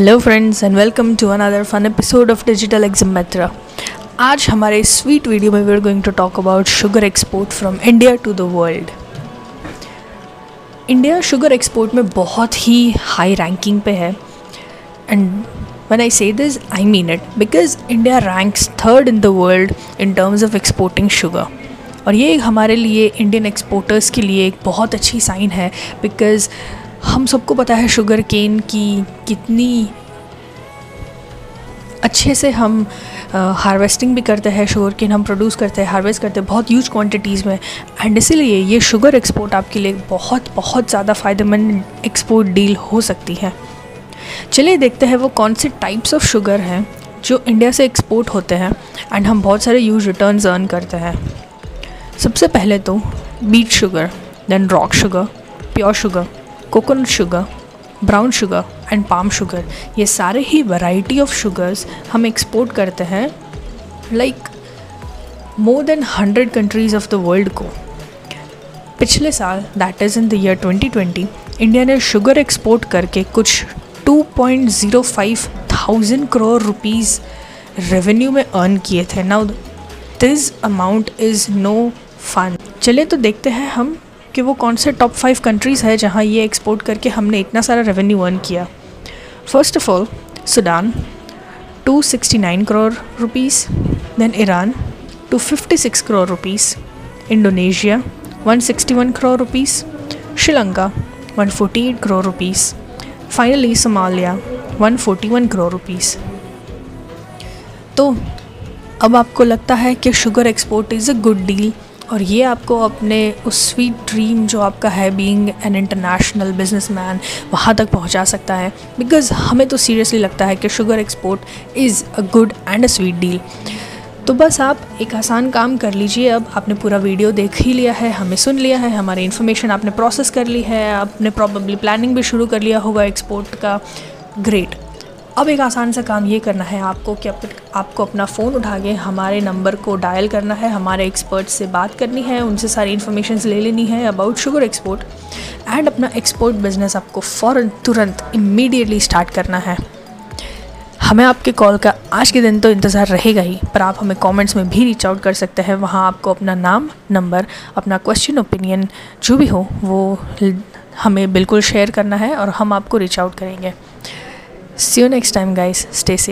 Hello friends and welcome to another fun episode of digital exam Mitra आज हमारे sweet video में we are going to talk about sugar export from India to the world India sugar export में बहुत ही high ranking पे है. And when I say this, I mean it because India ranks third in the world in terms of exporting sugar. और ये हमारे लिए Indian exporters के लिए एक बहुत अच्छी साइन है बिकॉज़ हम सबको पता है शुगर केन की कितनी अच्छे से हम हार्वेस्टिंग भी करते हैं, शुगर केन हम प्रोड्यूस करते हैं हार्वेस्ट करते हैं बहुत यूज़ क्वांटिटीज़ में। एंड इसीलिए ये शुगर एक्सपोर्ट आपके लिए बहुत बहुत ज़्यादा फ़ायदेमंद एक्सपोर्ट डील हो सकती है। चलिए देखते हैं वो कौन से टाइप्स ऑफ़ शुगर हैं जो इंडिया से एक्सपोर्ट होते हैं एंड हम बहुत सारे यूज़ रिटर्न अर्न करते हैं। सबसे पहले तो beet sugar then rock sugar pure sugar coconut sugar brown sugar and palm sugar ये सारे ही वैरायटी ऑफ़ शुगर्स हम एक्सपोर्ट करते हैं like more than hundred countries of the world को। पिछले साल that is in the year 2020 India ने शुगर एक्सपोर्ट करके कुछ 2.05 थाउज़ेंड करोड़ रुपीज़ रेवेन्यू में अर्न किए थे। Now this amount is no fun चलिए तो देखते हैं हम कि वो कौन से टॉप फाइव कंट्रीज़ है जहाँ ये एक्सपोर्ट करके हमने इतना सारा रेवेन्यू अर्न किया। First of all Sudan 269 crore rupees then Iran 256 crore rupees Indonesia 161 crore rupees Sri Lanka 148 crore rupees finally Somalia 141 crore rupees तो अब आपको लगता है कि sugar export is a good deal और ये आपको अपने उस स्वीट ड्रीम जो आपका है बीइंग एन इंटरनेशनल बिजनेसमैन वहाँ तक पहुँचा सकता है। बिकॉज़ हमें तो सीरियसली लगता है कि sugar export is a good and a sweet deal तो बस आप एक आसान काम कर लीजिए। अब आपने पूरा वीडियो देख ही लिया है, हमें सुन लिया है, हमारी इन्फॉर्मेशन आपने प्रोसेस कर ली है, आपने प्रॉबली प्लानिंग भी शुरू कर लिया होगा एक्सपोर्ट का। ग्रेट अब एक आसान सा काम ये करना है आपको कि आपको अपना फ़ोन उठा के हमारे नंबर को डायल करना है, हमारे एक्सपर्ट से बात करनी है, उनसे सारी इन्फॉर्मेशन ले लेनी है अबाउट शुगर एक्सपोर्ट एंड अपना एक्सपोर्ट बिज़नेस आपको फ़ौर तुरंत इमीडिएटली स्टार्ट करना है। हमें आपके कॉल का आज के दिन तो इंतज़ार रहेगा ही, पर आप हमें कमेंट्स में भी रीच आउट कर सकते हैं, वहाँ आपको अपना नाम नंबर अपना क्वेश्चन ओपिनियन जो भी हो, वो हमें बिल्कुल शेयर करना है और हम आपको रीच आउट करेंगे। See you next time, guys. Stay safe.